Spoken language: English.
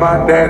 my dad